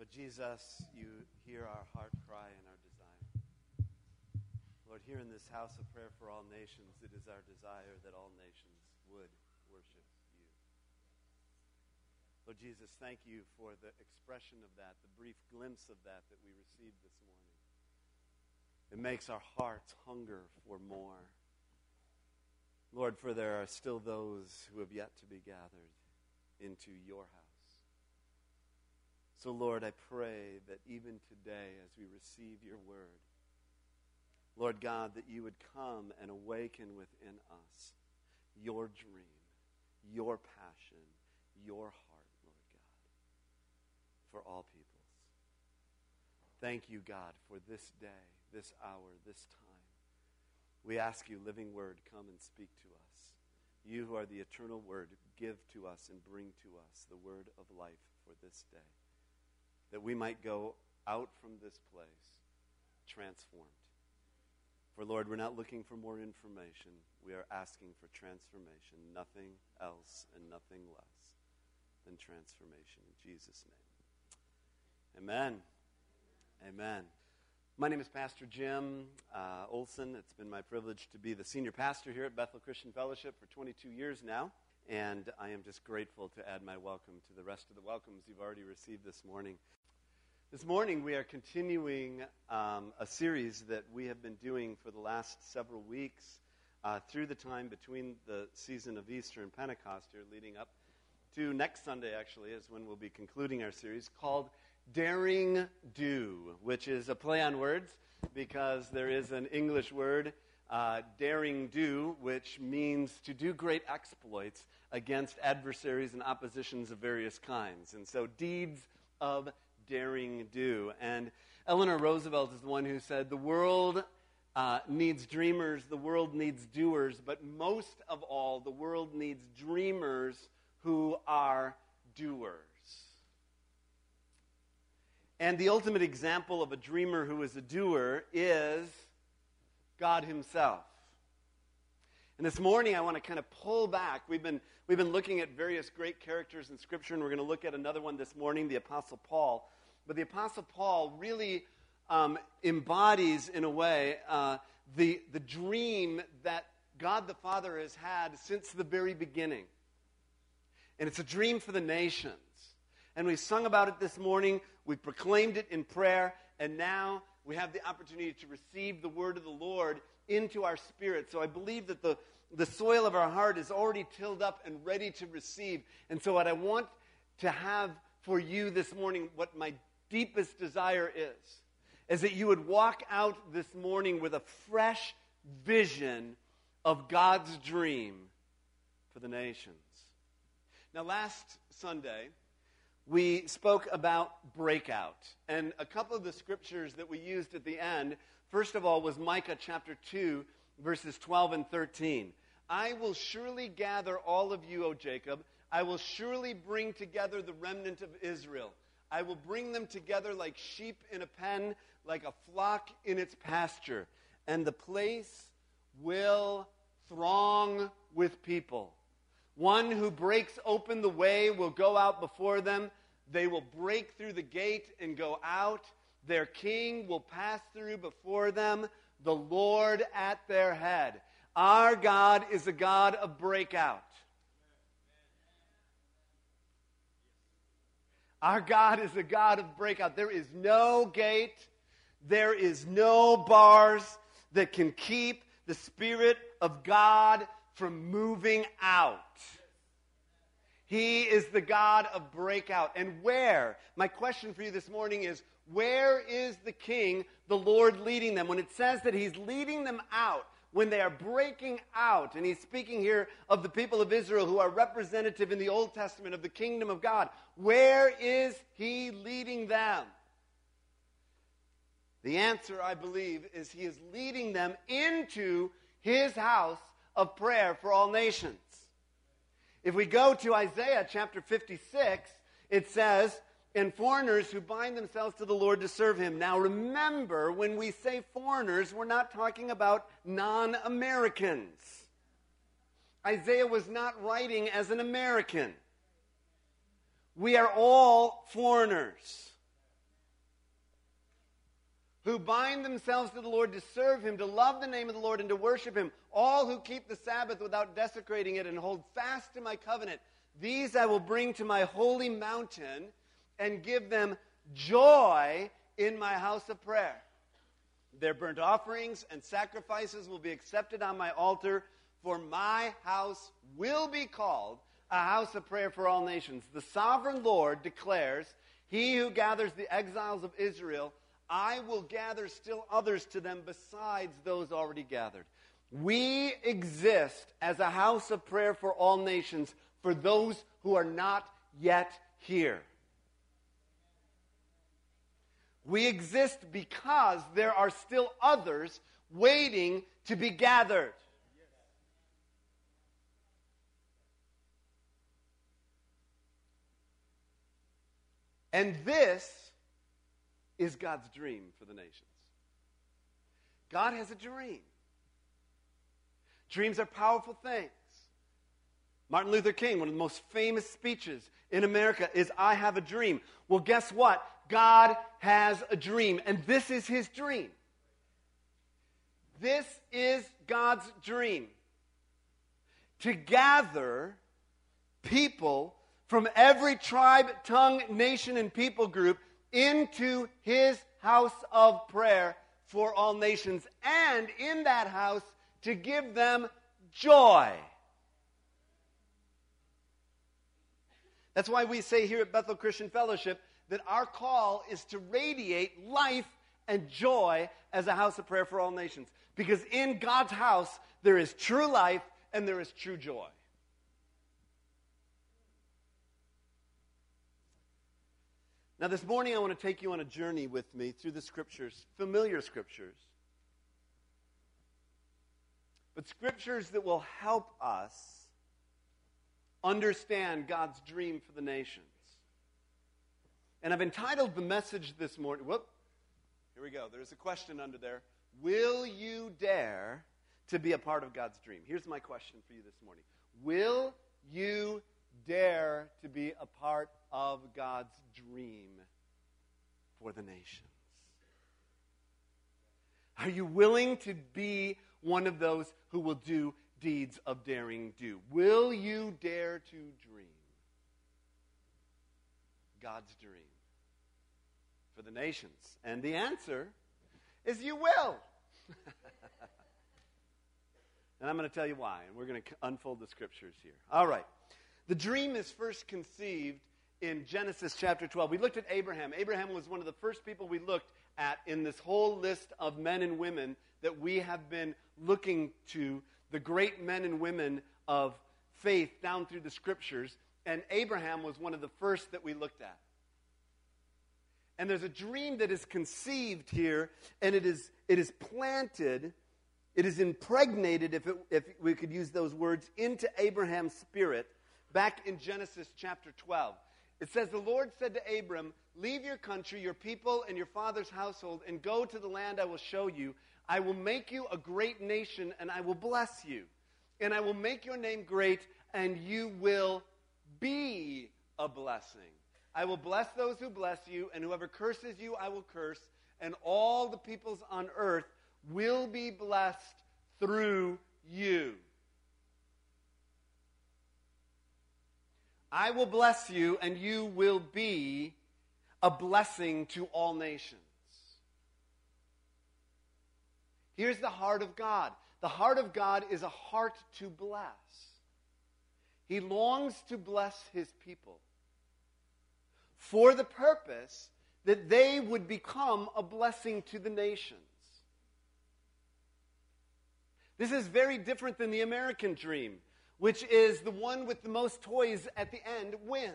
But Jesus, you hear our heart cry and our desire. Lord, here in this house of prayer for all nations, it is our desire that all nations would worship you. Lord Jesus, thank you for the expression of that, the brief glimpse of that that we received this morning. It makes our hearts hunger for more. Lord, for there are still those who have yet to be gathered into your house. So, Lord, I pray that even today, as we receive your word, Lord God, that you would come and awaken within us your dream, your passion, your heart, Lord God, for all peoples. Thank you, God, for this day, this hour, this time. We ask you, living word, come and speak to us. You who are the eternal word, give to us and bring to us the word of life for this day that we might go out from this place transformed. For Lord, we're not looking for more information. We are asking for transformation, nothing else and nothing less than transformation. In Jesus' name. Amen. Amen. My name is Pastor Jim uh, Olson. It's been my privilege to be the senior pastor here at Bethel Christian Fellowship for 22 years now. And I am just grateful to add my welcome to the rest of the welcomes you've already received this morning. This morning, we are continuing um, a series that we have been doing for the last several weeks uh, through the time between the season of Easter and Pentecost here, leading up to next Sunday, actually, is when we'll be concluding our series called Daring Do, which is a play on words because there is an English word, uh, daring do, which means to do great exploits against adversaries and oppositions of various kinds. And so, deeds of daring do. And Eleanor Roosevelt is the one who said, The world uh, needs dreamers, the world needs doers, but most of all, the world needs dreamers who are doers. And the ultimate example of a dreamer who is a doer is God Himself. And this morning, I want to kind of pull back. We've been, we've been looking at various great characters in Scripture, and we're going to look at another one this morning, the Apostle Paul. But the Apostle Paul really um, embodies, in a way, uh, the, the dream that God the Father has had since the very beginning. And it's a dream for the nations. And we sung about it this morning, we proclaimed it in prayer, and now we have the opportunity to receive the word of the Lord into our spirit. So I believe that the, the soil of our heart is already tilled up and ready to receive. And so, what I want to have for you this morning, what my deepest desire is, is that you would walk out this morning with a fresh vision of God's dream for the nations. Now, last Sunday, we spoke about breakout. And a couple of the scriptures that we used at the end, first of all, was Micah chapter 2, verses 12 and 13. I will surely gather all of you, O Jacob. I will surely bring together the remnant of Israel. I will bring them together like sheep in a pen, like a flock in its pasture. And the place will throng with people. One who breaks open the way will go out before them. They will break through the gate and go out. Their king will pass through before them, the Lord at their head. Our God is a God of breakout. Our God is a God of breakout. There is no gate, there is no bars that can keep the Spirit of God from moving out. He is the God of breakout. And where? My question for you this morning is where is the king, the Lord, leading them? When it says that he's leading them out, when they are breaking out, and he's speaking here of the people of Israel who are representative in the Old Testament of the kingdom of God. Where is he leading them? The answer, I believe, is he is leading them into his house of prayer for all nations. If we go to Isaiah chapter 56, it says, and foreigners who bind themselves to the Lord to serve him. Now remember, when we say foreigners, we're not talking about non Americans. Isaiah was not writing as an American. We are all foreigners. who bind themselves to the Lord to serve him, to love the name of the Lord, and to worship him, all who keep the Sabbath without desecrating it and hold fast to my covenant, these I will bring to my holy mountain and give them joy in my house of prayer. Their burnt offerings and sacrifices will be accepted on my altar, for my house will be called a house of prayer for all nations. The sovereign Lord declares, He who gathers the exiles of Israel, I will gather still others to them besides those already gathered. We exist as a house of prayer for all nations for those who are not yet here. We exist because there are still others waiting to be gathered. And this is God's dream for the nations. God has a dream. Dreams are powerful things. Martin Luther King, one of the most famous speeches in America, is I have a dream. Well, guess what? God has a dream, and this is his dream. This is God's dream to gather people from every tribe, tongue, nation, and people group into his house of prayer for all nations, and in that house to give them joy. That's why we say here at Bethel Christian Fellowship that our call is to radiate life and joy as a house of prayer for all nations. Because in God's house, there is true life and there is true joy. Now, this morning, I want to take you on a journey with me through the scriptures, familiar scriptures, but scriptures that will help us understand God's dream for the nations. And I've entitled the message this morning. Whoop, here we go. There's a question under there. Will you dare to be a part of God's dream? Here's my question for you this morning Will you dare to be a part of God's dream for the nations? Are you willing to be one of those who will do deeds of daring do? Will you dare to dream God's dream for the nations? And the answer is you will. and I'm going to tell you why, and we're going to unfold the scriptures here. All right. The dream is first conceived in Genesis chapter 12. We looked at Abraham. Abraham was one of the first people we looked at in this whole list of men and women that we have been looking to, the great men and women of faith down through the scriptures. And Abraham was one of the first that we looked at. And there's a dream that is conceived here, and it is, it is planted, it is impregnated, if, it, if we could use those words, into Abraham's spirit back in Genesis chapter 12. It says, The Lord said to Abram, Leave your country, your people, and your father's household, and go to the land I will show you. I will make you a great nation, and I will bless you. And I will make your name great, and you will be a blessing. I will bless those who bless you, and whoever curses you, I will curse, and all the peoples on earth will be blessed through you. I will bless you, and you will be a blessing to all nations. Here's the heart of God the heart of God is a heart to bless. He longs to bless his people for the purpose that they would become a blessing to the nations. This is very different than the American dream which is the one with the most toys at the end wins.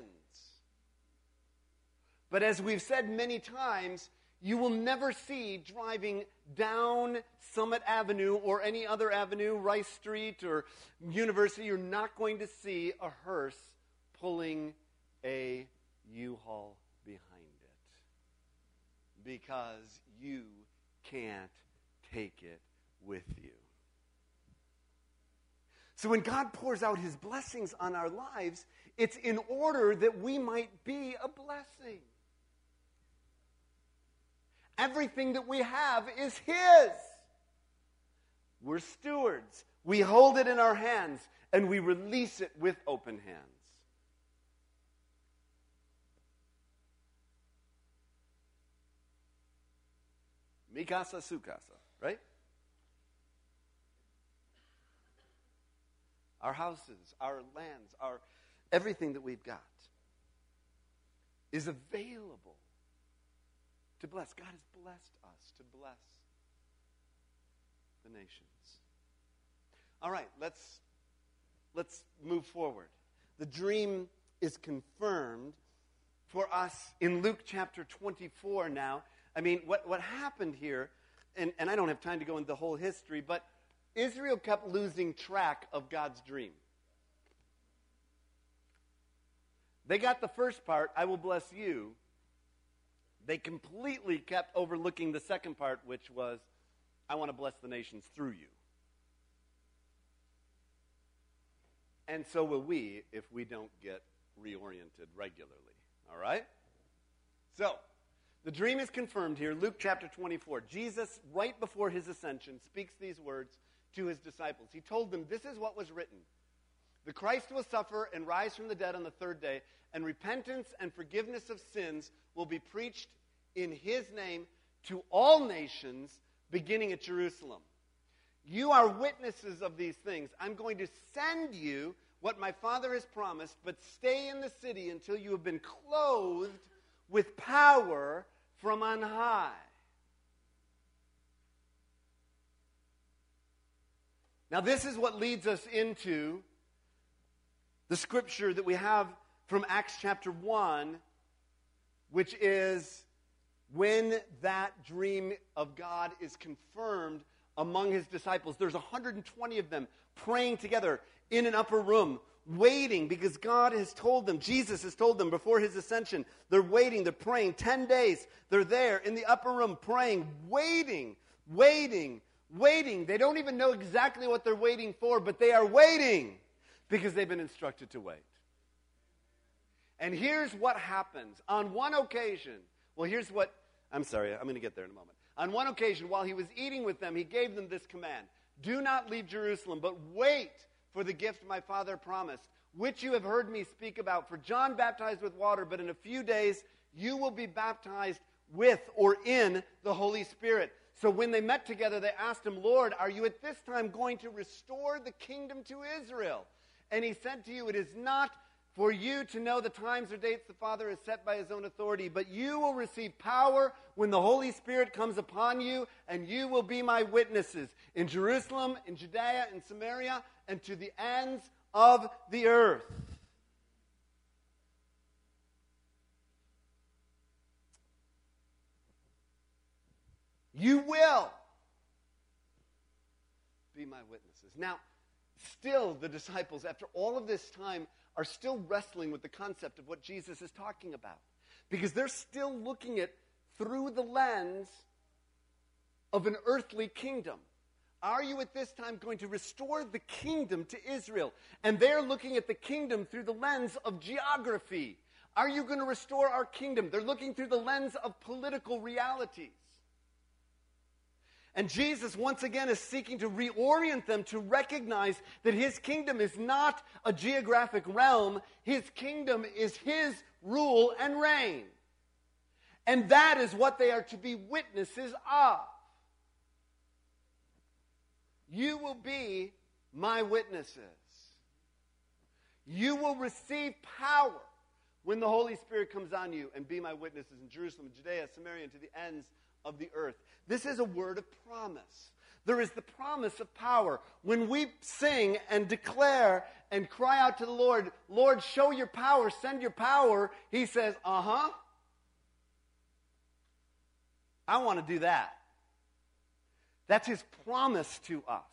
But as we've said many times, you will never see driving down Summit Avenue or any other avenue, Rice Street or University, you're not going to see a hearse pulling a U-Haul behind it because you can't take it with you. So when God pours out his blessings on our lives, it's in order that we might be a blessing. Everything that we have is His. We're stewards. We hold it in our hands and we release it with open hands. Mi casa su casa, right? Our houses, our lands, our everything that we've got is available to bless. God has blessed us to bless the nations. All right, let's let's move forward. The dream is confirmed for us in Luke chapter 24 now. I mean, what, what happened here, and, and I don't have time to go into the whole history, but Israel kept losing track of God's dream. They got the first part, I will bless you. They completely kept overlooking the second part, which was, I want to bless the nations through you. And so will we if we don't get reoriented regularly. All right? So, the dream is confirmed here. Luke chapter 24. Jesus, right before his ascension, speaks these words to his disciples. He told them, This is what was written The Christ will suffer and rise from the dead on the third day, and repentance and forgiveness of sins will be preached in his name to all nations, beginning at Jerusalem. You are witnesses of these things. I'm going to send you what my Father has promised, but stay in the city until you have been clothed with power from on high. Now, this is what leads us into the scripture that we have from Acts chapter 1, which is when that dream of God is confirmed among his disciples. There's 120 of them praying together in an upper room, waiting because God has told them, Jesus has told them before his ascension. They're waiting, they're praying. 10 days, they're there in the upper room praying, waiting, waiting, waiting. They don't even know exactly what they're waiting for, but they are waiting because they've been instructed to wait. And here's what happens. On one occasion, well, here's what, I'm sorry, I'm going to get there in a moment. On one occasion, while he was eating with them, he gave them this command Do not leave Jerusalem, but wait for the gift my Father promised, which you have heard me speak about. For John baptized with water, but in a few days you will be baptized with or in the Holy Spirit. So when they met together, they asked him, Lord, are you at this time going to restore the kingdom to Israel? And he said to you, It is not for you to know the times or dates the Father has set by his own authority, but you will receive power when the Holy Spirit comes upon you, and you will be my witnesses in Jerusalem, in Judea, in Samaria, and to the ends of the earth. You will be my witnesses. Now, still, the disciples, after all of this time, are still wrestling with the concept of what Jesus is talking about. Because they're still looking at through the lens of an earthly kingdom. Are you at this time going to restore the kingdom to Israel? And they're looking at the kingdom through the lens of geography. Are you going to restore our kingdom? They're looking through the lens of political realities. And Jesus, once again, is seeking to reorient them to recognize that his kingdom is not a geographic realm, his kingdom is his rule and reign. And that is what they are to be witnesses of. You will be my witnesses. You will receive power when the Holy Spirit comes on you and be my witnesses in Jerusalem, Judea, Samaria, and to the ends of the earth. This is a word of promise. There is the promise of power. When we sing and declare and cry out to the Lord, Lord, show your power, send your power, He says, uh huh. I want to do that. That's His promise to us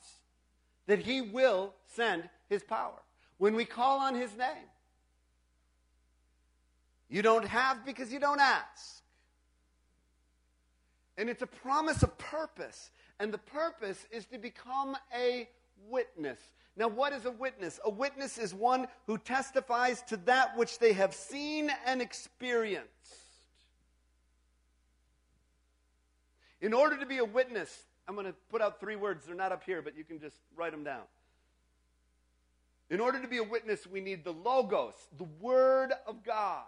that He will send His power when we call on His name. You don't have because you don't ask. And it's a promise of purpose. And the purpose is to become a witness. Now, what is a witness? A witness is one who testifies to that which they have seen and experienced. In order to be a witness, I'm going to put out three words. They're not up here, but you can just write them down. In order to be a witness, we need the Logos, the Word of God,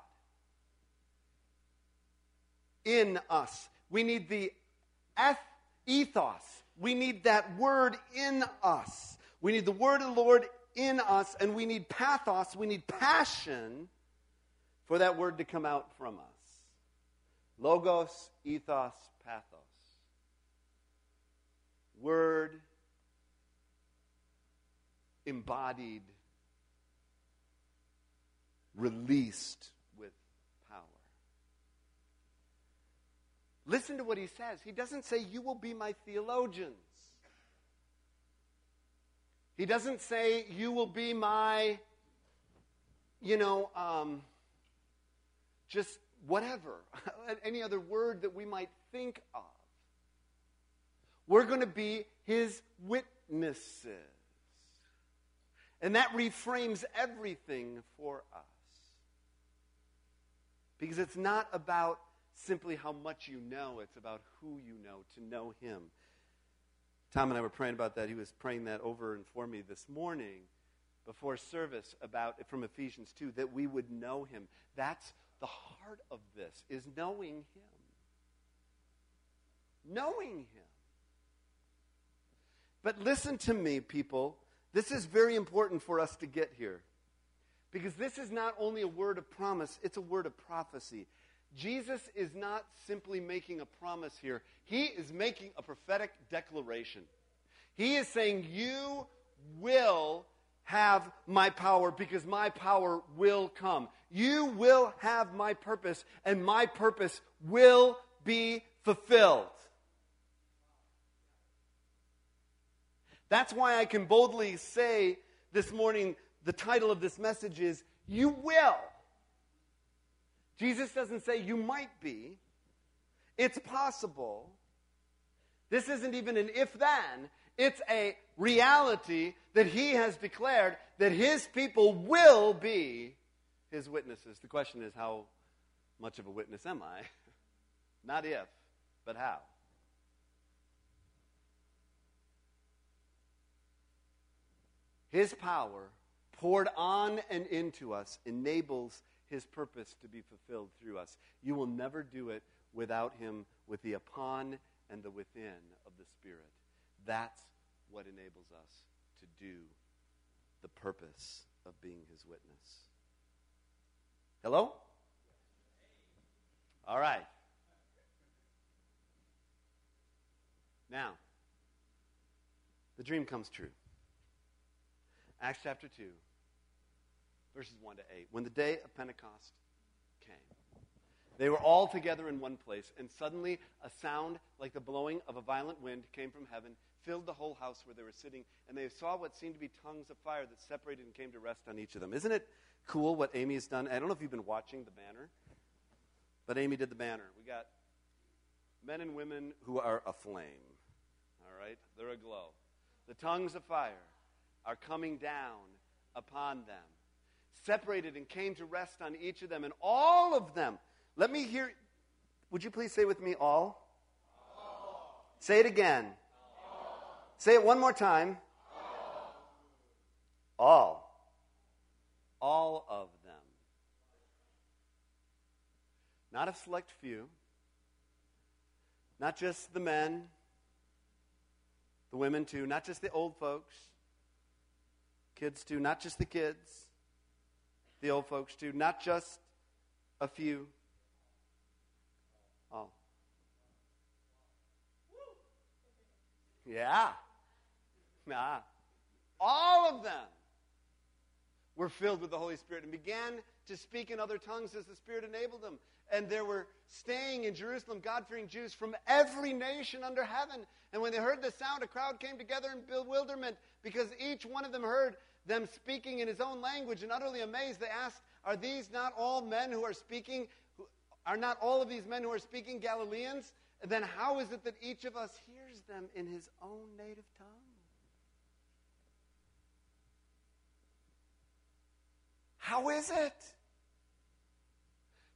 in us. We need the ethos. We need that Word in us. We need the Word of the Lord in us, and we need pathos. We need passion for that Word to come out from us. Logos, ethos, pathos. Word embodied, released with power. Listen to what he says. He doesn't say, You will be my theologians. He doesn't say, You will be my, you know, um, just whatever, any other word that we might think of. We're going to be his witnesses. And that reframes everything for us. Because it's not about simply how much you know, it's about who you know, to know him. Tom and I were praying about that. He was praying that over and for me this morning before service about from Ephesians 2 that we would know him. That's the heart of this is knowing him. Knowing him. But listen to me, people. This is very important for us to get here. Because this is not only a word of promise, it's a word of prophecy. Jesus is not simply making a promise here, he is making a prophetic declaration. He is saying, You will have my power because my power will come. You will have my purpose, and my purpose will be fulfilled. That's why I can boldly say this morning the title of this message is You Will. Jesus doesn't say you might be, it's possible. This isn't even an if then, it's a reality that he has declared that his people will be his witnesses. The question is, how much of a witness am I? Not if, but how. His power poured on and into us enables his purpose to be fulfilled through us. You will never do it without him with the upon and the within of the Spirit. That's what enables us to do the purpose of being his witness. Hello? All right. Now, the dream comes true. Acts chapter 2, verses 1 to 8. When the day of Pentecost came, they were all together in one place, and suddenly a sound like the blowing of a violent wind came from heaven, filled the whole house where they were sitting, and they saw what seemed to be tongues of fire that separated and came to rest on each of them. Isn't it cool what Amy has done? I don't know if you've been watching the banner, but Amy did the banner. We got men and women who are aflame. All right? They're aglow. The tongues of fire are coming down upon them. Separated and came to rest on each of them, and all of them. Let me hear. Would you please say with me, all? all. Say it again. All. Say it one more time. All. all. All of them. Not a select few. Not just the men, the women too, not just the old folks, Kids too, not just the kids, the old folks too, not just a few. All. Yeah. Nah. All of them were filled with the Holy Spirit and began to speak in other tongues as the Spirit enabled them. And there were staying in Jerusalem God fearing Jews from every nation under heaven. And when they heard the sound, a crowd came together in bewilderment because each one of them heard them speaking in his own language and utterly amazed. They asked, Are these not all men who are speaking? Who, Are not all of these men who are speaking Galileans? then how is it that each of us hears them in his own native tongue? How is it?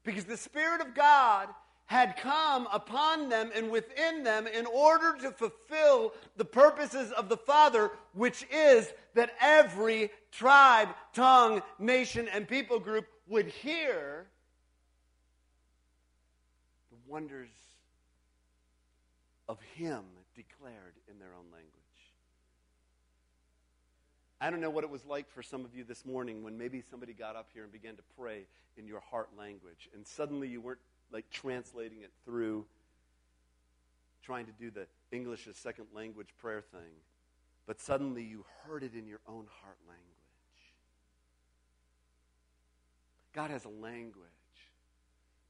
Because the Spirit of God had come upon them and within them in order to fulfill the purposes of the Father, which is that every tribe, tongue, nation, and people group would hear the wonders of Him declared in their own language. I don't know what it was like for some of you this morning when maybe somebody got up here and began to pray in your heart language, and suddenly you weren't like translating it through trying to do the English as second language prayer thing, but suddenly you heard it in your own heart language. God has a language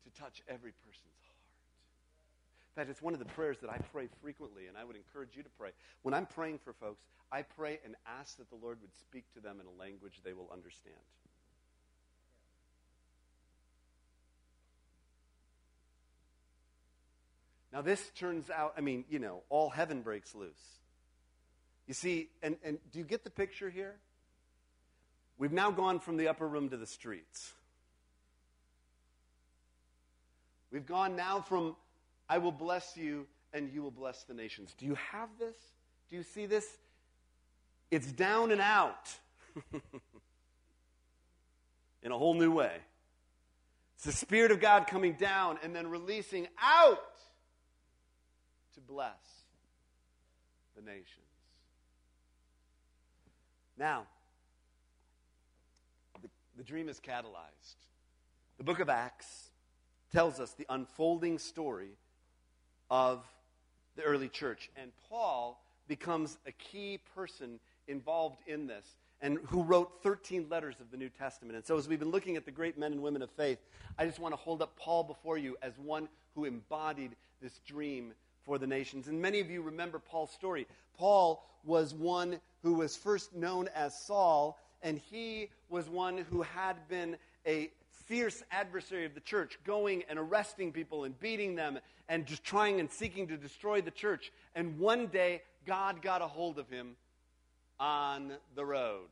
to touch every person's heart. in fact, it's one of the prayers that I pray frequently, and I would encourage you to pray. When I'm praying for folks, I pray and ask that the Lord would speak to them in a language they will understand. Now, this turns out, I mean, you know, all heaven breaks loose. You see, and, and do you get the picture here? We've now gone from the upper room to the streets. We've gone now from I will bless you and you will bless the nations. Do you have this? Do you see this? It's down and out in a whole new way. It's the Spirit of God coming down and then releasing out to bless the nations. Now, the, the dream is catalyzed. The book of Acts tells us the unfolding story of the early church. And Paul becomes a key person involved in this and who wrote 13 letters of the New Testament. And so, as we've been looking at the great men and women of faith, I just want to hold up Paul before you as one who embodied this dream for the nations. And many of you remember Paul's story. Paul was one who was first known as Saul, and he was one who had been a fierce adversary of the church, going and arresting people and beating them and just trying and seeking to destroy the church. And one day, God got a hold of him on the road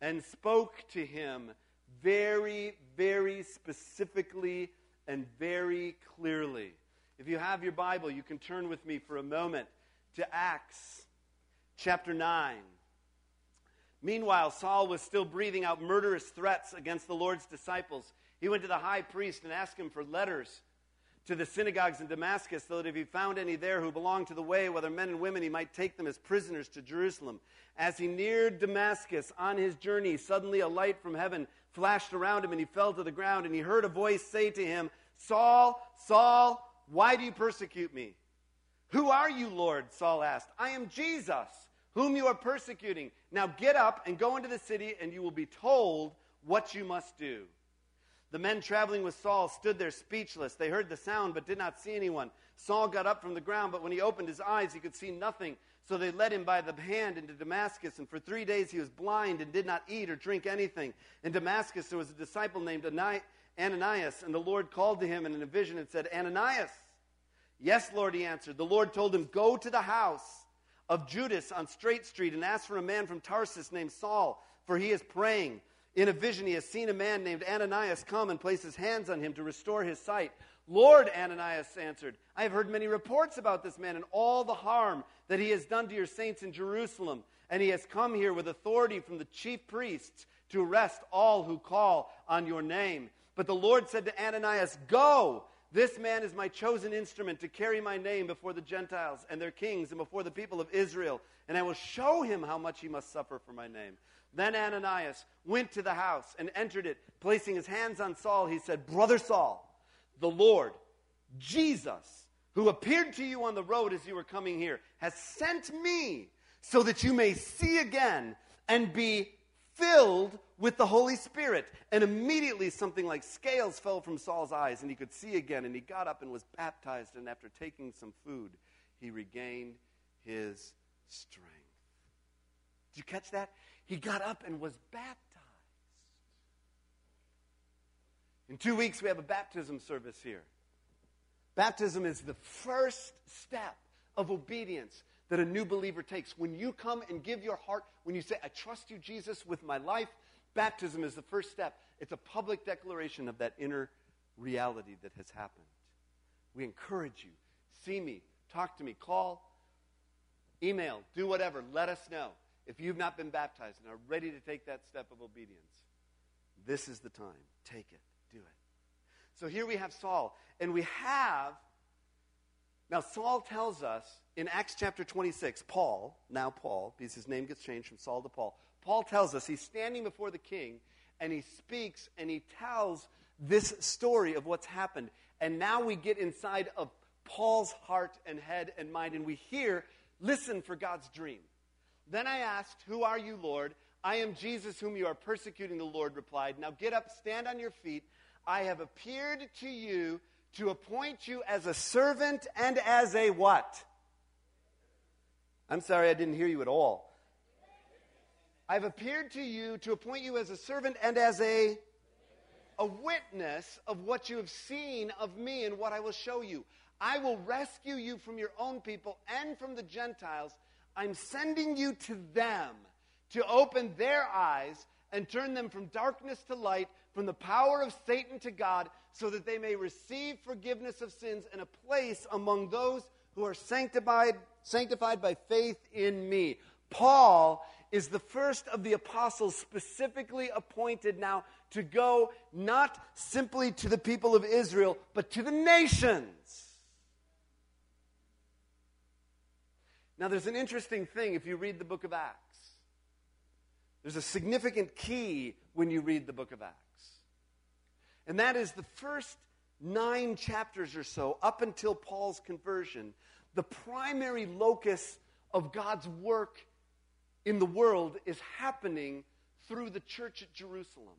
and spoke to him very, very specifically and very clearly. If you have your Bible, you can turn with me for a moment to Acts chapter 9. Meanwhile, Saul was still breathing out murderous threats against the Lord's disciples. He went to the high priest and asked him for letters to the synagogues in Damascus, so that if he found any there who belonged to the way, whether men and women, he might take them as prisoners to Jerusalem. As he neared Damascus on his journey, suddenly a light from heaven flashed around him, and he fell to the ground, and he heard a voice say to him, Saul, Saul, why do you persecute me? Who are you, Lord? Saul asked. I am Jesus whom you are persecuting. Now get up and go into the city, and you will be told what you must do. The men traveling with Saul stood there speechless. They heard the sound, but did not see anyone. Saul got up from the ground, but when he opened his eyes, he could see nothing. So they led him by the hand into Damascus, and for three days he was blind and did not eat or drink anything. In Damascus there was a disciple named Ananias, and the Lord called to him in a vision and said, Ananias. Yes, Lord, he answered. The Lord told him, Go to the house of Judas on Straight Street and ask for a man from Tarsus named Saul, for he is praying. In a vision, he has seen a man named Ananias come and place his hands on him to restore his sight. Lord, Ananias answered, I have heard many reports about this man and all the harm that he has done to your saints in Jerusalem. And he has come here with authority from the chief priests to arrest all who call on your name. But the Lord said to Ananias, Go this man is my chosen instrument to carry my name before the Gentiles and their kings and before the people of Israel, and I will show him how much he must suffer for my name. Then Ananias went to the house and entered it. Placing his hands on Saul, he said, Brother Saul, the Lord, Jesus, who appeared to you on the road as you were coming here, has sent me so that you may see again and be filled with the Holy Spirit. And immediately something like scales fell from Saul's eyes, and he could see again, and he got up and was baptized. And after taking some food, he regained his strength. Did you catch that? He got up and was baptized. In two weeks, we have a baptism service here. Baptism is the first step of obedience that a new believer takes. When you come and give your heart, when you say, I trust you, Jesus, with my life, baptism is the first step. It's a public declaration of that inner reality that has happened. We encourage you. See me, talk to me, call, email, do whatever. Let us know. If you've not been baptized and are ready to take that step of obedience, this is the time. Take it. So here we have Saul, and we have. Now, Saul tells us in Acts chapter 26, Paul, now Paul, because his name gets changed from Saul to Paul, Paul tells us he's standing before the king and he speaks and he tells this story of what's happened. And now we get inside of Paul's heart and head and mind and we hear, listen for God's dream. Then I asked, Who are you, Lord? I am Jesus, whom you are persecuting, the Lord replied. Now get up, stand on your feet. I have appeared to you to appoint you as a servant and as a what? I'm sorry, I didn't hear you at all. I've appeared to you to appoint you as a servant and as a a witness of what you have seen of me and what I will show you. I will rescue you from your own people and from the Gentiles. I'm sending you to them to open their eyes and turn them from darkness to light, from the power of Satan to God, so that they may receive forgiveness of sins and a place among those who are sanctified, sanctified by faith in me. Paul is the first of the apostles specifically appointed now to go not simply to the people of Israel, but to the nations. Now, there's an interesting thing if you read the book of Acts. There's a significant key when you read the book of Acts. And that is the first nine chapters or so, up until Paul's conversion, the primary locus of God's work in the world is happening through the church at Jerusalem.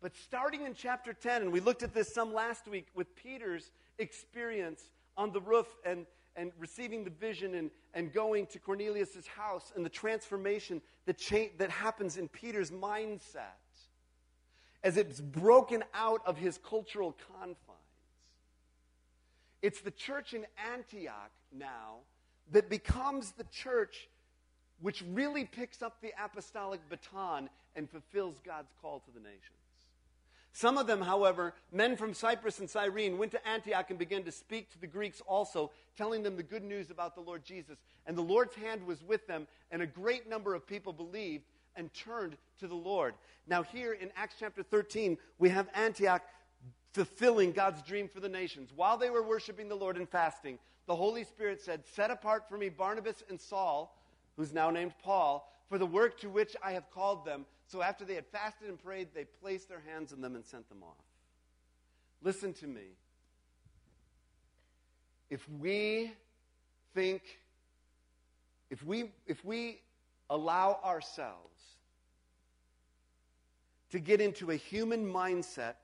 But starting in chapter 10, and we looked at this some last week with Peter's experience on the roof and, and receiving the vision and, and going to Cornelius' house and the transformation that, cha- that happens in Peter's mindset as it's broken out of his cultural confines. It's the church in Antioch now that becomes the church which really picks up the apostolic baton and fulfills God's call to the nations. Some of them, however, men from Cyprus and Cyrene, went to Antioch and began to speak to the Greeks also, telling them the good news about the Lord Jesus. And the Lord's hand was with them, and a great number of people believed and turned to the Lord. Now, here in Acts chapter 13, we have Antioch fulfilling God's dream for the nations. While they were worshiping the Lord and fasting, the Holy Spirit said, Set apart for me Barnabas and Saul who's now named Paul, for the work to which I have called them. So after they had fasted and prayed, they placed their hands on them and sent them off. Listen to me. If we think, if we, if we allow ourselves to get into a human mindset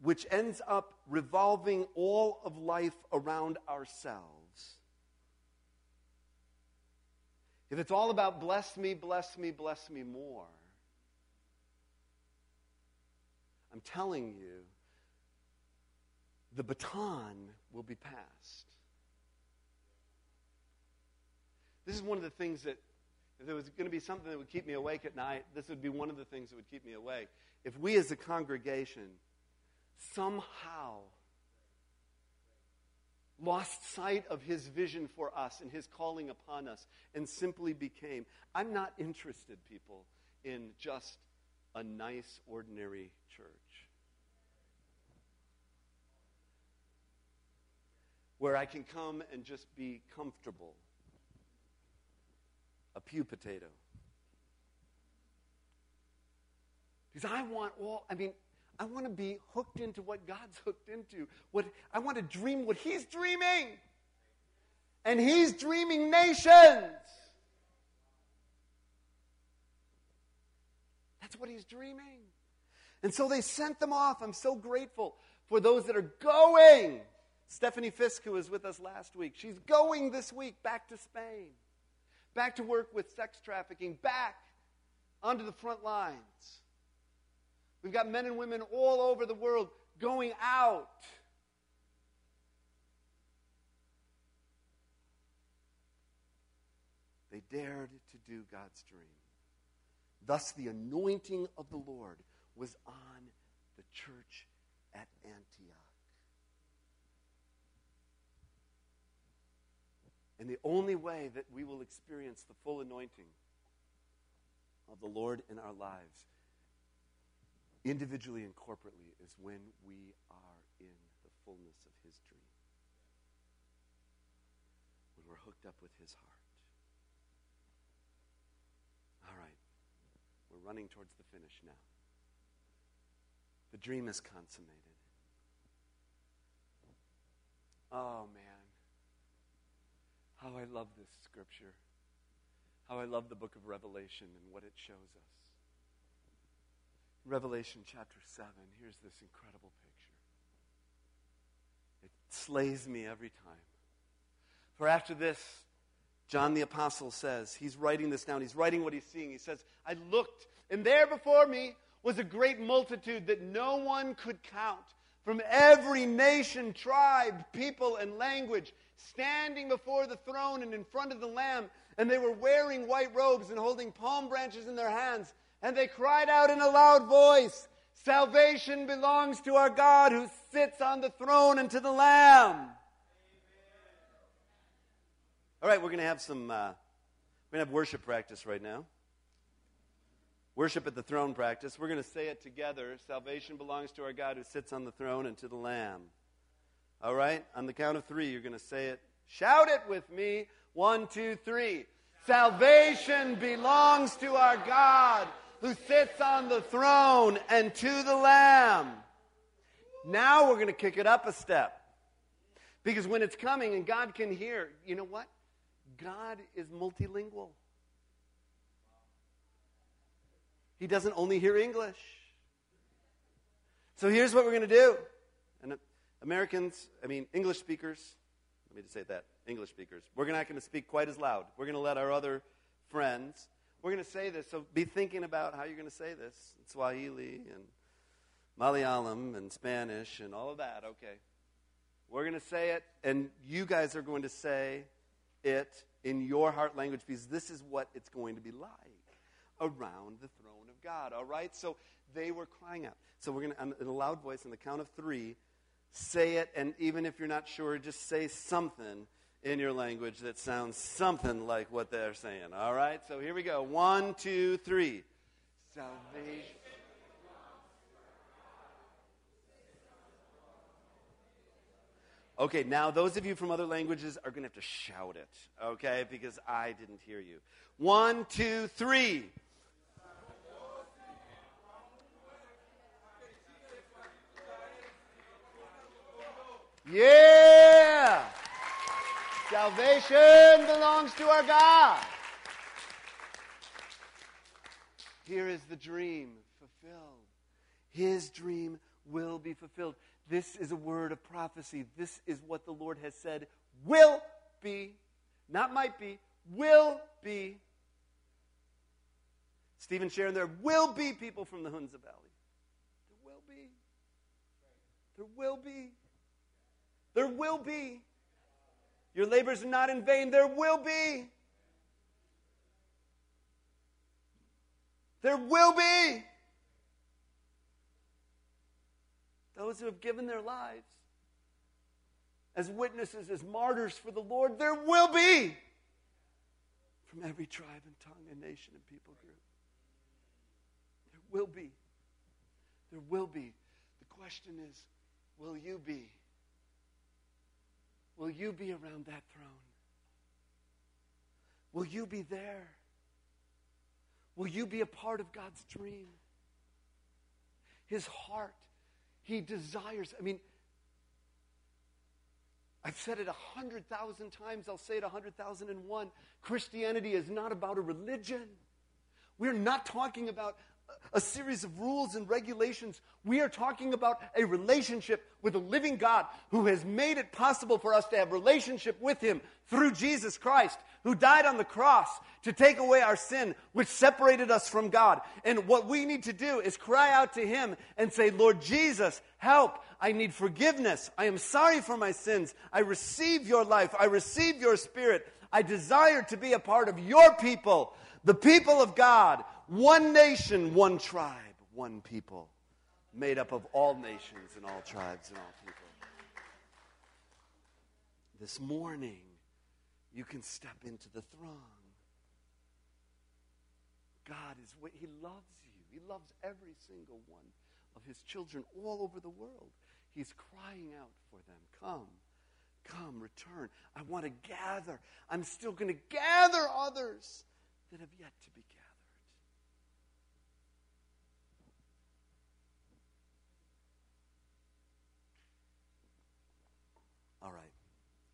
which ends up revolving all of life around ourselves, If it's all about bless me, bless me, bless me more, I'm telling you, the baton will be passed. This is one of the things that, if there was going to be something that would keep me awake at night, this would be one of the things that would keep me awake. If we as a congregation somehow lost sight of his vision for us and his calling upon us and simply became. I'm not interested, people, in just a nice, ordinary church. Where I can come and just be comfortable. A pew potato. Because I want all, I mean, I want to be hooked into what God's hooked into. What I want to dream what He's dreaming. And He's dreaming nations. That's what He's dreaming. And so they sent them off. I'm so grateful for those that are going. Stephanie Fisk, who was with us last week, she's going this week back to Spain, back to work with sex trafficking, back onto the front lines. We've got men and women all over the world going out. They dared to do God's dream. Thus, the anointing of the Lord was on the church at Antioch. And the only way that we will experience the full anointing of the Lord in our lives, individually and corporately, is when we are in the fullness of His dream. When we're hooked up with His heart. All right. We're running towards the finish now. The dream is consummated. Oh, man. How I love this scripture. How I love the book of Revelation and what it shows us. Revelation chapter 7, here's this incredible picture. It slays me every time. For after this, John the Apostle says, he's writing this down, he's writing what he's seeing. He says, I looked, and there before me was a great multitude that no one could count from every nation, tribe, people, and language, standing before the throne and in front of the Lamb. And they were wearing white robes and holding palm branches in their hands. And they cried out in a loud voice Salvation belongs to our God who sits on the throne and to the Lamb. All right, we're going to have some, uh, we're going to have worship practice right now. Worship at the throne practice. We're going to say it together. Salvation belongs to our God who sits on the throne and to the Lamb. All right? On the count of three, you're going to say it. Shout it with me. One, two, three. Salvation belongs to our God who sits on the throne and to the Lamb. Now we're going to kick it up a step. Because when it's coming and God can hear, you know what? God is multilingual. He doesn't only hear English. So here's what we're going to do. Americans, I mean, English speakers, let me just say that English speakers, we're not going to speak quite as loud. We're going to let our other friends, we're going to say this. So be thinking about how you're going to say this in Swahili and Malayalam and Spanish and all of that. Okay. We're going to say it, and you guys are going to say it in your heart language because this is what it's going to be like around the throne of God. All right? So they were crying out. So we're going to, in a loud voice, on the count of three, say it. And even if you're not sure, just say something in your language that sounds something like what they're saying. All right? So here we go. One, two, three. Salvation. Okay, now those of you from other languages are going to have to shout it, okay, because I didn't hear you. One, two, three. Yeah! Salvation belongs to our God. Here is the dream fulfilled. His dream will be fulfilled. This is a word of prophecy. This is what the Lord has said will be, not might be, will be. Stephen Sharon, there will be people from the Hunza Valley. There will be. There will be. There will be. Your labors are not in vain. There will be. There will be. those who have given their lives as witnesses, as martyrs for the Lord, there will be from every tribe and tongue and nation and people group. There will be. There will be. The question is will you be? Will you be around that throne? Will you be there? Will you be a part of God's dream? His heart he desires, I mean, I've said it a hundred thousand times, I'll say it a hundred thousand and one. Christianity is not about a religion. We're not talking about a series of rules and regulations. We are talking about a relationship with a living God who has made it possible for us to have relationship with him through Jesus Christ, who died on the cross to take away our sin, which separated us from God. And what we need to do is cry out to him and say, Lord Jesus, help. I need forgiveness. I am sorry for my sins. I receive your life. I receive your spirit. I desire to be a part of your people, the people of God one nation, one tribe, one people, made up of all nations and all tribes and all people. This morning, you can step into the throng. God is, He loves you. He loves every single one of His children all over the world. He's crying out for them. Come, come, return. I want to gather. I'm still going to gather others that have yet to be gathered. All right.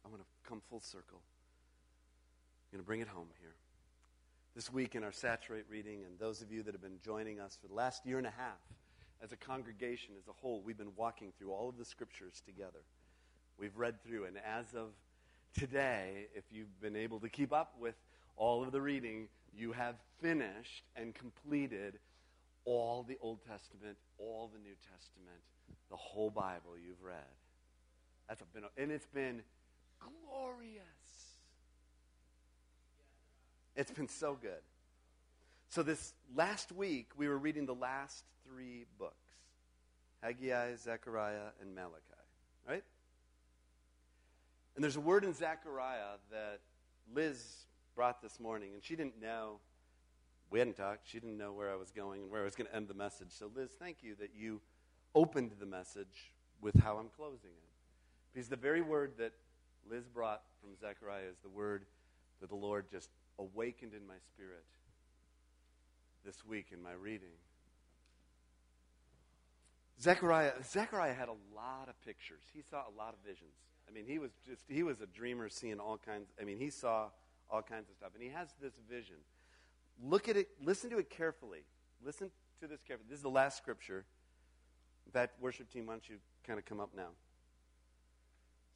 I want to come full circle. I'm going to bring it home here. This week in our Saturate reading, and those of you that have been joining us for the last year and a half, as a congregation as a whole, we've been walking through all of the scriptures together. We've read through, and as of today, if you've been able to keep up with all of the reading, you have finished and completed all the Old Testament, all the New Testament, the whole Bible you've read. That's been, and it's been glorious. It's been so good. So, this last week, we were reading the last three books Haggai, Zechariah, and Malachi, right? And there's a word in Zechariah that Liz brought this morning, and she didn't know. We hadn't talked. She didn't know where I was going and where I was going to end the message. So, Liz, thank you that you opened the message with how I'm closing it. Because the very word that Liz brought from Zechariah is the word that the Lord just awakened in my spirit this week in my reading. Zechariah, Zechariah had a lot of pictures. He saw a lot of visions. I mean, he was just, he was a dreamer seeing all kinds, I mean, he saw all kinds of stuff. And he has this vision. Look at it, listen to it carefully. Listen to this carefully. This is the last scripture. That worship team, why don't you kind of come up now?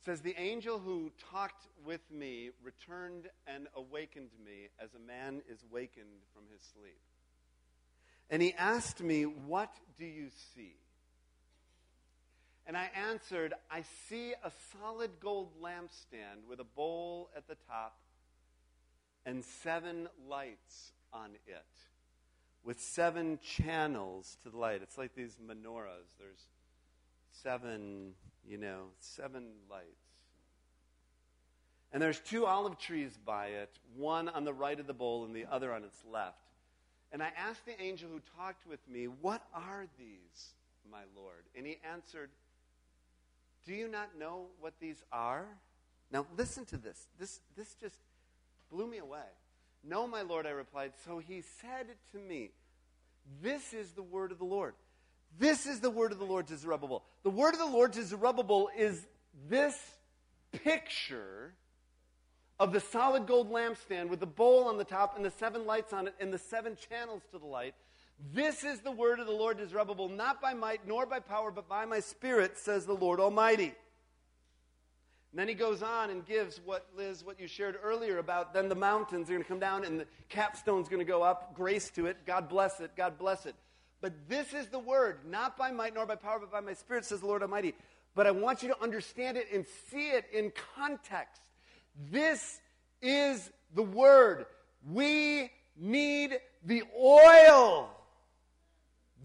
Says, The angel who talked with me returned and awakened me as a man is wakened from his sleep. And he asked me, What do you see? And I answered, I see a solid gold lampstand with a bowl at the top and seven lights on it, with seven channels to the light. It's like these menorahs. There's seven, you know, seven lights. And there's two olive trees by it, one on the right of the bowl and the other on its left. And I asked the angel who talked with me, What are these, my Lord? And he answered, Do you not know what these are? Now listen to this. This, this just blew me away. No, my Lord, I replied. So he said to me, This is the word of the Lord. This is the word of the Lord to Zerubbabel. The word of the Lord to Zerubbabel is this picture of the solid gold lampstand with the bowl on the top and the seven lights on it and the seven channels to the light. This is the word of the Lord to Zerubbabel, not by might nor by power, but by my spirit, says the Lord Almighty. And then he goes on and gives what, Liz, what you shared earlier about then the mountains are going to come down and the capstone's going to go up. Grace to it. God bless it. God bless it. But this is the word, not by might nor by power, but by my spirit, says the Lord Almighty. But I want you to understand it and see it in context. This is the word. We need the oil.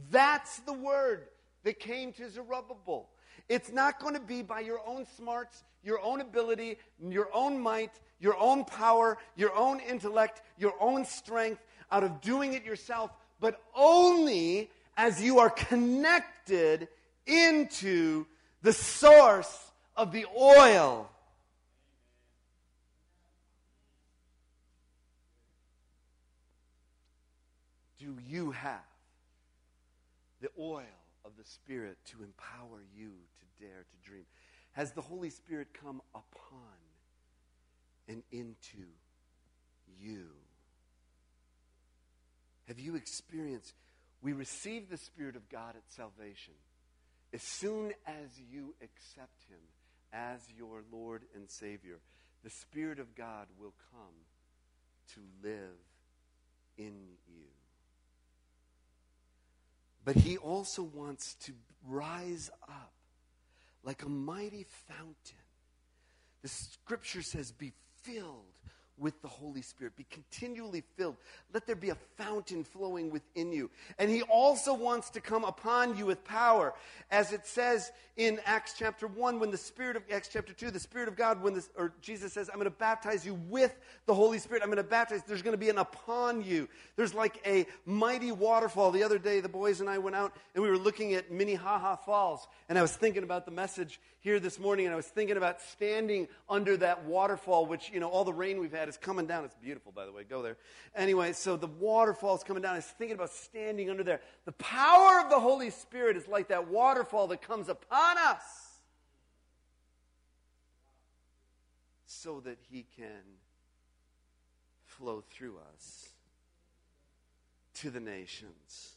That's the word that came to Zerubbabel. It's not going to be by your own smarts, your own ability, your own might, your own power, your own intellect, your own strength, out of doing it yourself, but only as you are connected into the source of the oil. Do you have the oil of the Spirit to empower you to dare to dream? Has the Holy Spirit come upon and into you? Have you experienced? We receive the Spirit of God at salvation. As soon as you accept Him as your Lord and Savior, the Spirit of God will come to live in you. But He also wants to rise up like a mighty fountain. The scripture says, be filled with the Holy Spirit. Be continually filled. Let there be a fountain flowing within you. And He also wants to come upon you with power. As it says in Acts chapter 1, when the Spirit of Acts chapter 2, the Spirit of God, when this, or Jesus says, I'm going to baptize you with the Holy Spirit. I'm going to baptize, there's going to be an upon you. There's like a mighty waterfall. The other day, the boys and I went out and we were looking at Minnehaha Falls. And I was thinking about the message here this morning, and I was thinking about standing under that waterfall, which, you know, all the rain we've had is coming down. It's beautiful, by the way. Go there. Anyway, so the waterfall is coming down. I was thinking about standing under there. The power of the Holy Spirit is like that waterfall that comes upon us so that He can flow through us to the nations.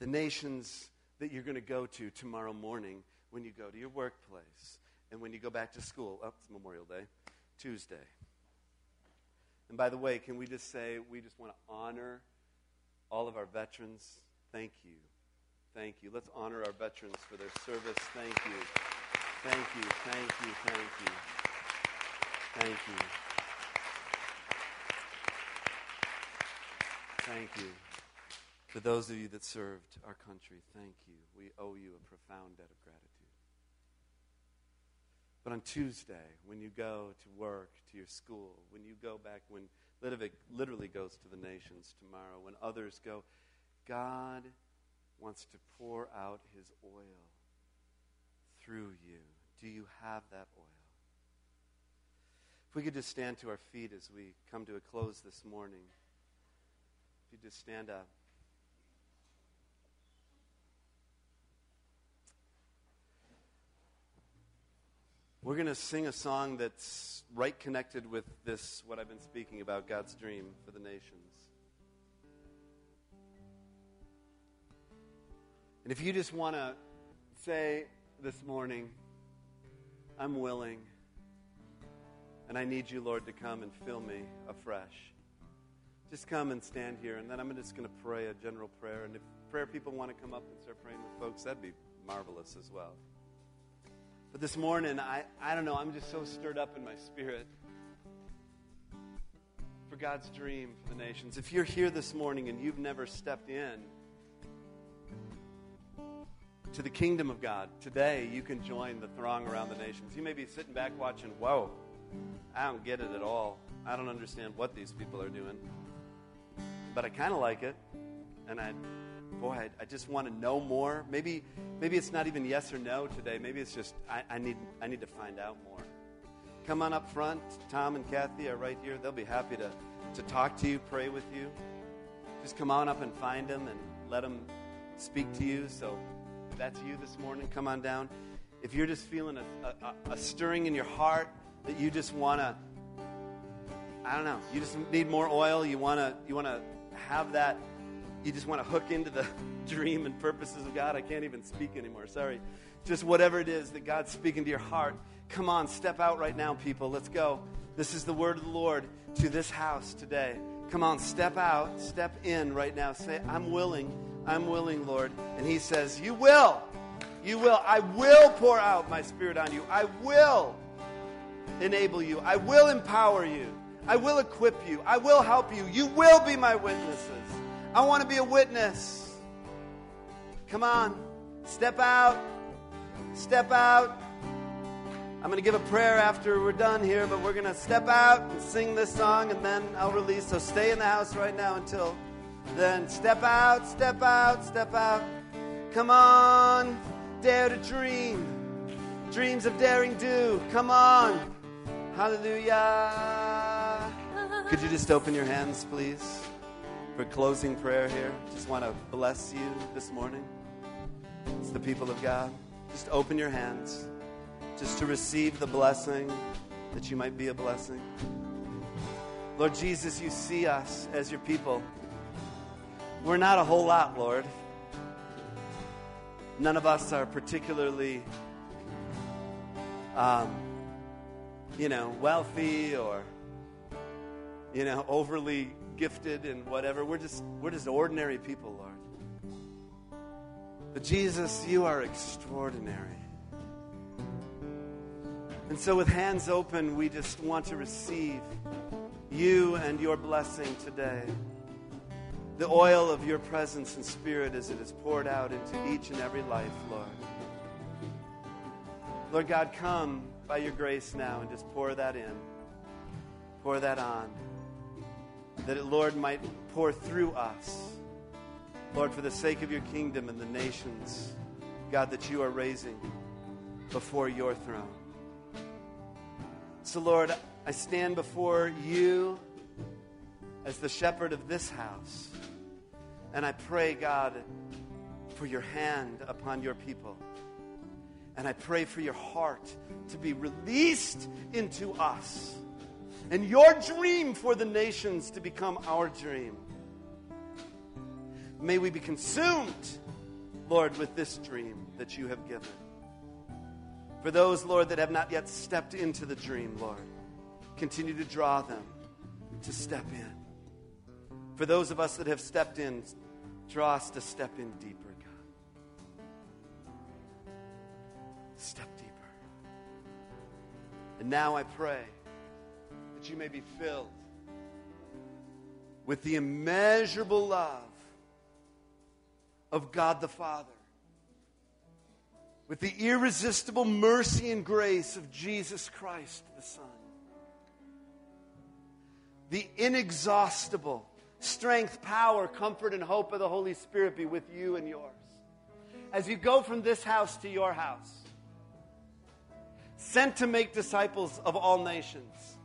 The nations that you're going to go to tomorrow morning when you go to your workplace and when you go back to school. Oh, it's Memorial Day, Tuesday. And by the way, can we just say we just want to honor all of our veterans? Thank you. Thank you. Let's honor our veterans for their service. Thank you. Thank you. Thank you. Thank you. Thank you. Thank you. For those of you that served our country, thank you. We owe you a profound debt of gratitude. But on Tuesday, when you go to work, to your school, when you go back, when Litvik literally goes to the nations tomorrow, when others go, God wants to pour out his oil through you. Do you have that oil? If we could just stand to our feet as we come to a close this morning. If you just stand up. We're going to sing a song that's right connected with this, what I've been speaking about, God's dream for the nations. And if you just want to say this morning, I'm willing, and I need you, Lord, to come and fill me afresh. Just come and stand here, and then I'm just going to pray a general prayer. And if prayer people want to come up and start praying with folks, that'd be marvelous as well. But this morning, I, I don't know, I'm just so stirred up in my spirit for God's dream for the nations. If you're here this morning and you've never stepped in to the kingdom of God, today you can join the throng around the nations. You may be sitting back watching, whoa, I don't get it at all. I don't understand what these people are doing. But I kind of like it. And I boy, I, I just want to know more. Maybe, maybe it's not even yes or no today. Maybe it's just I, I, need, I need to find out more. Come on up front. Tom and Kathy are right here. They'll be happy to, to talk to you, pray with you. Just come on up and find them and let them speak to you. So that's you this morning, come on down. If you're just feeling a, a, a stirring in your heart that you just want to, I don't know, you just need more oil, you want to you want to have that you just want to hook into the dream and purposes of God. I can't even speak anymore. Sorry. Just whatever it is that God's speaking to your heart. Come on, step out right now, people. Let's go. This is the word of the Lord to this house today. Come on, step out, step in right now. Say, I'm willing. I'm willing, Lord. And He says, You will. You will. I will pour out my spirit on you. I will enable you. I will empower you. I will equip you. I will help you. You will be my witnesses. I want to be a witness. Come on, step out. Step out. I'm going to give a prayer after we're done here, but we're going to step out and sing this song, and then I'll release. So stay in the house right now until then. Step out, step out, step out. Come on, dare to dream. Dreams of derring do. Come on. Hallelujah. Could you just open your hands, please? For closing prayer here. Just want to bless you this morning. It's the people of God. Just open your hands just to receive the blessing that you might be a blessing. Lord Jesus, you see us as your people. We're not a whole lot, Lord. None of us are particularly, um, you know, wealthy or, you know, overly gifted and whatever. We're just we're just ordinary people, Lord. But Jesus, you are extraordinary. And so with hands open, we just want to receive you and your blessing today. The oil of your presence and spirit as it is poured out into each and every life, Lord. Lord God, come by your grace now and just pour that in. Pour that on. That it, Lord, might pour through us. Lord, for the sake of your kingdom and the nations, God, that you are raising before your throne. So, Lord, I stand before you as the shepherd of this house. And I pray, God, for your hand upon your people. And I pray for your heart to be released into us. And your dream for the nations to become our dream. May we be consumed, Lord, with this dream that you have given. For those, Lord, that have not yet stepped into the dream, Lord, continue to draw them to step in. For those of us that have stepped in, draw us to step in deeper, God. Step deeper. And now I pray you may be filled with the immeasurable love of God the Father, with the irresistible mercy and grace of Jesus Christ the Son, the inexhaustible strength, power, comfort, and hope of the Holy Spirit be with you and yours. As you go from this house to your house, sent to make disciples of all nations,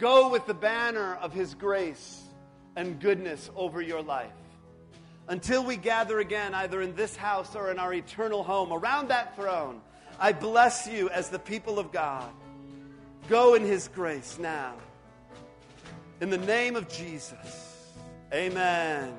go with the banner of His grace and goodness over your life. Until we gather again, either in this house or in our eternal home, around that throne, I bless you as the people of God. Go in His grace now. In the name of Jesus. Amen.